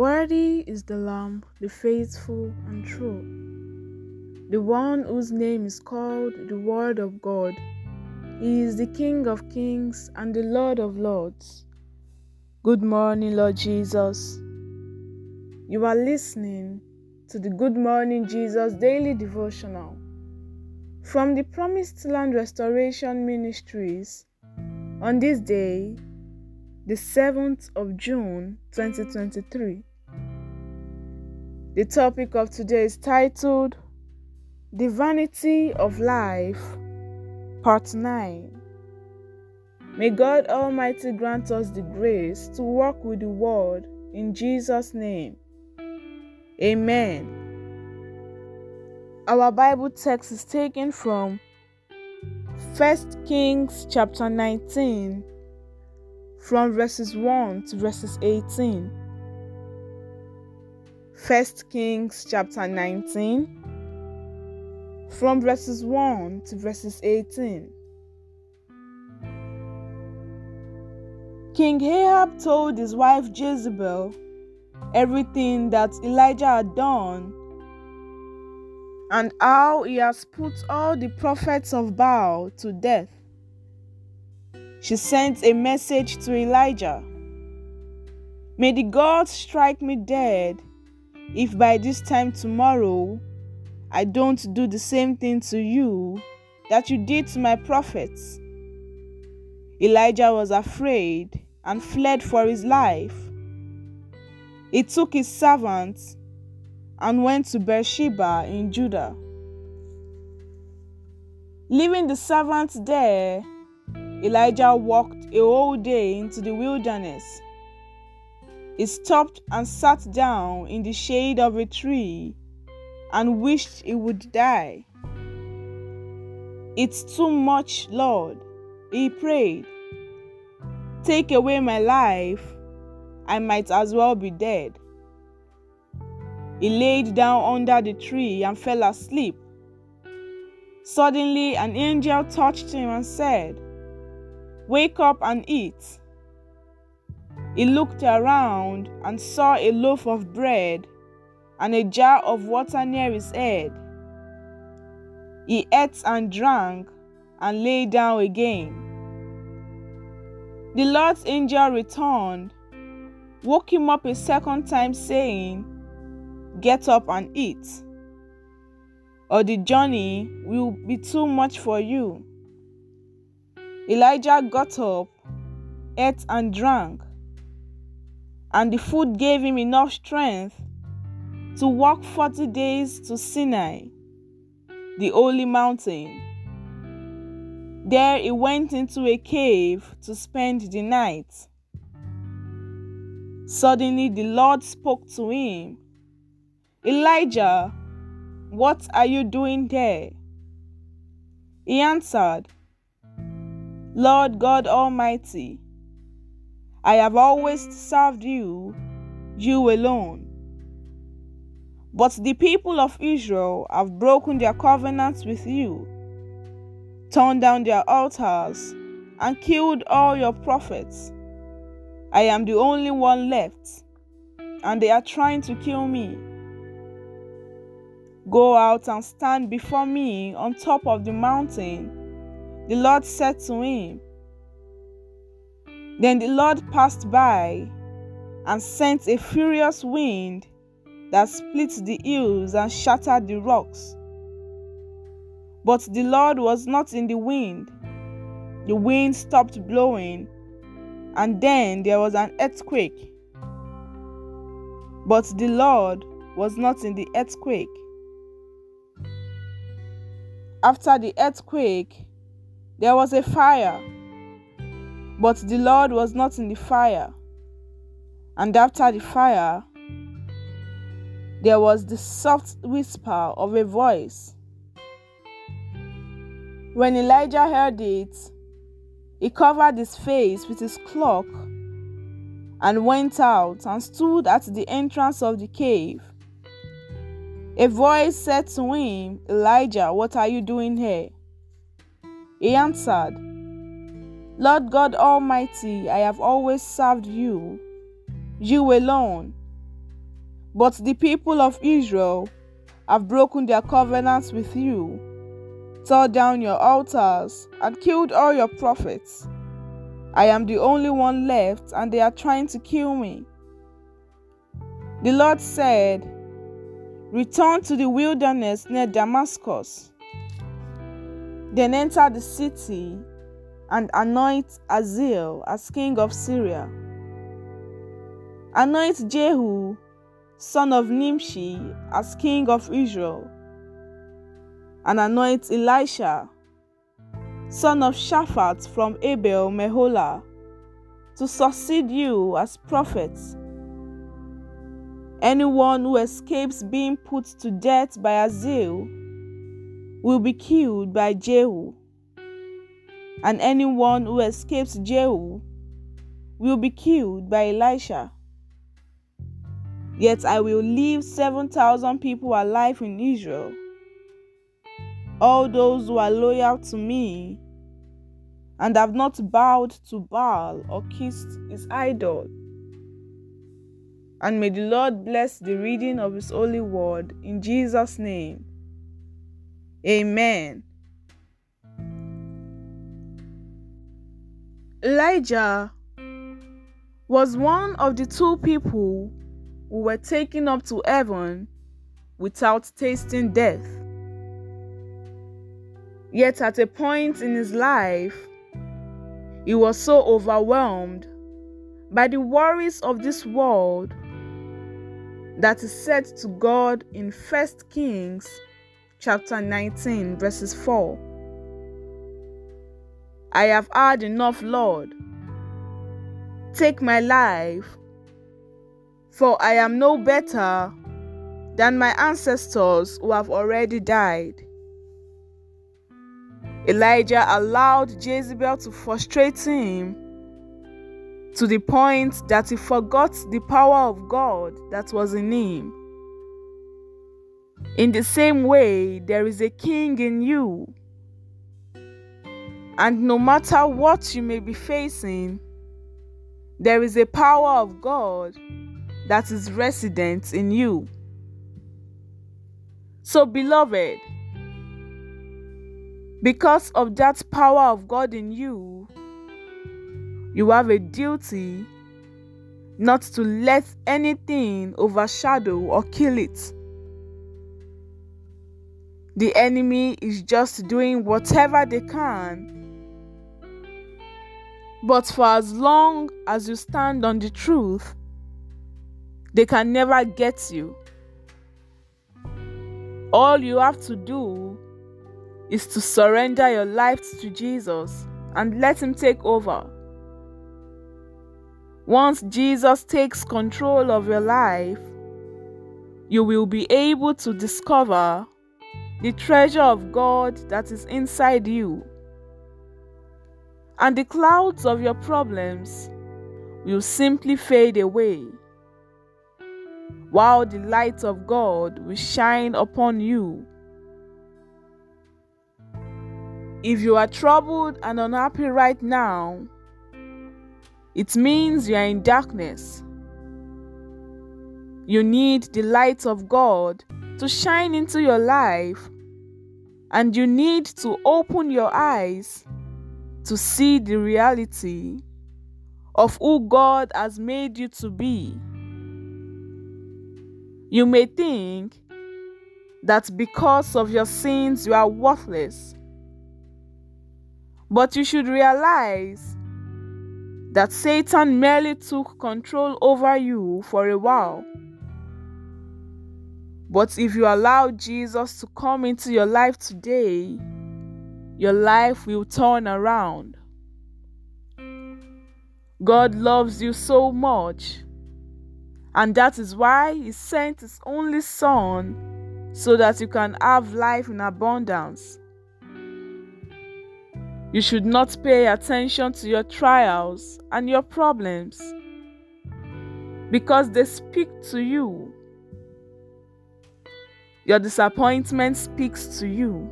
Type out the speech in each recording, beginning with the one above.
Worthy is the Lamb, the faithful and true, the one whose name is called the Word of God. He is the King of kings and the Lord of lords. Good morning, Lord Jesus. You are listening to the Good Morning Jesus daily devotional from the Promised Land Restoration Ministries on this day, the 7th of June 2023. The topic of today is titled The Vanity of Life, Part 9. May God Almighty grant us the grace to walk with the Word in Jesus' name. Amen. Our Bible text is taken from 1 Kings chapter 19 from verses 1 to verses 18. 1 Kings chapter 19 from verses 1 to verses 18. King Ahab told his wife Jezebel everything that Elijah had done and how he has put all the prophets of Baal to death. She sent a message to Elijah May the gods strike me dead if by this time tomorrow I don't do the same thing to you that you did to my prophets. Elijah was afraid and fled for his life. He took his servants and went to Beersheba in Judah. Leaving the servants there, Elijah walked a whole day into the wilderness. He stopped and sat down in the shade of a tree and wished he would die. It's too much, Lord, he prayed. Take away my life, I might as well be dead. He laid down under the tree and fell asleep. Suddenly, an angel touched him and said, Wake up and eat. He looked around and saw a loaf of bread and a jar of water near his head. He ate and drank and lay down again. The Lord's angel returned, woke him up a second time, saying, Get up and eat, or the journey will be too much for you. Elijah got up, ate and drank, and the food gave him enough strength to walk 40 days to Sinai, the holy mountain. There he went into a cave to spend the night. Suddenly the Lord spoke to him Elijah, what are you doing there? He answered, Lord God Almighty, I have always served you, you alone. But the people of Israel have broken their covenants with you, torn down their altars, and killed all your prophets. I am the only one left, and they are trying to kill me. Go out and stand before me on top of the mountain. The Lord said to him. Then the Lord passed by and sent a furious wind that split the hills and shattered the rocks. But the Lord was not in the wind. The wind stopped blowing, and then there was an earthquake. But the Lord was not in the earthquake. After the earthquake, there was a fire, but the Lord was not in the fire. And after the fire, there was the soft whisper of a voice. When Elijah heard it, he covered his face with his cloak and went out and stood at the entrance of the cave. A voice said to him, Elijah, what are you doing here? He answered, Lord God Almighty, I have always served you, you alone, But the people of Israel have broken their covenants with you, tore down your altars, and killed all your prophets. I am the only one left, and they are trying to kill me. The Lord said, Return to the wilderness near Damascus. Then enter the city and anoint Hazael as king of Syria. Anoint Jehu son of Nimshi, as king of Israel, and anoint Elisha, son of Shaphat from Abel Meholah, to succeed you as prophet. Anyone who escapes being put to death by Hazael will be killed by Jehu, and anyone who escapes Jehu will be killed by Elisha. Yet I will leave 7,000 people alive in Israel. All those who are loyal to me and have not bowed to Baal or kissed his idol. And may the Lord bless the reading of his holy word in Jesus' name. Amen. Elijah was one of the two people who were taken up to heaven without tasting death. Yet at a point in his life, he was so overwhelmed by the worries of this world that he said to God in 1 Kings chapter 19 verses 4 I have had enough, Lord. Take my life for I am no better than my ancestors who have already died. Elijah allowed Jezebel to frustrate him to the point that he forgot the power of God that was in him. In the same way, there is a king in you. And no matter what you may be facing, there is a power of God that is resident in you. So, beloved, because of that power of God in you, you have a duty not to let anything overshadow or kill it. The enemy is just doing whatever they can. But for as long as you stand on the truth, they can never get you. All you have to do is to surrender your life to Jesus and let Him take over. Once Jesus takes control of your life, you will be able to discover the treasure of God that is inside you. And the clouds of your problems will simply fade away while the light of God will shine upon you. If you are troubled and unhappy right now, it means you are in darkness. You need the light of God to shine into your life, and you need to open your eyes to see the reality of who God has made you to be. You may think that because of your sins you are worthless. But you should realize that Satan merely took control over you for a while. But if you allow Jesus to come into your life today, your life will turn around. God loves you so much and that is why He sent His only Son so that you can have life in abundance. You should not pay attention to your trials and your problems because they speak to you. Your disappointment speaks to you.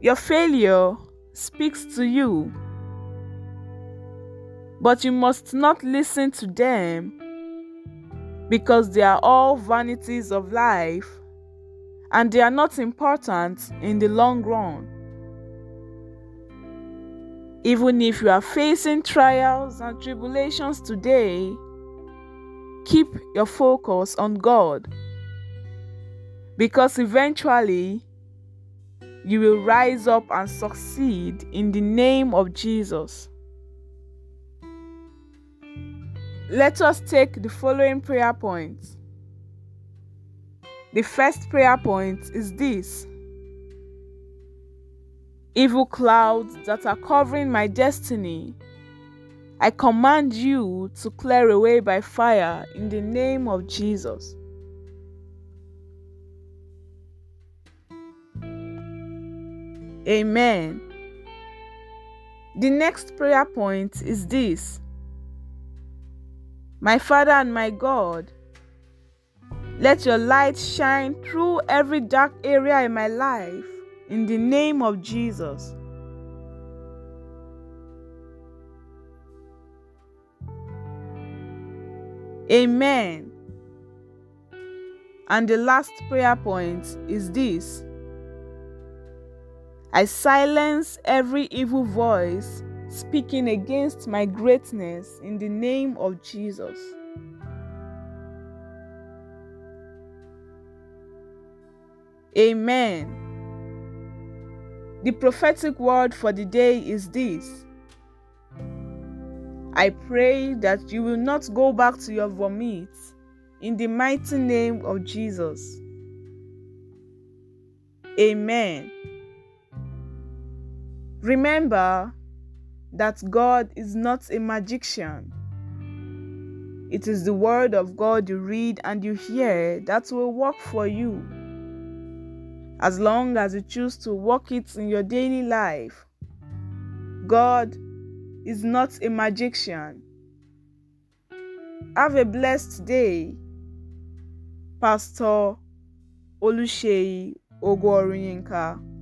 Your failure speaks to you. But you must not listen to them because they are all vanities of life and they are not important in the long run. Even if you are facing trials and tribulations today, keep your focus on God because eventually you will rise up and succeed in the name of Jesus. Let us take the following prayer points. The first prayer point is this Evil clouds that are covering my destiny, I command you to clear away by fire in the name of Jesus. Amen. The next prayer point is this My Father and my God, let your light shine through every dark area in my life in the name of Jesus. Amen. And the last prayer point is this I silence every evil voice speaking against my greatness in the name of Jesus. Amen. The prophetic word for the day is this I pray that you will not go back to your vomit in the mighty name of Jesus. Amen. Remember that God is not a magician. It is the word of God you read and you hear that will work for you. As long as you choose to work it in your daily life, God is not a magician. Have a blessed day. Pastor Oluseyi Ogoriyinka.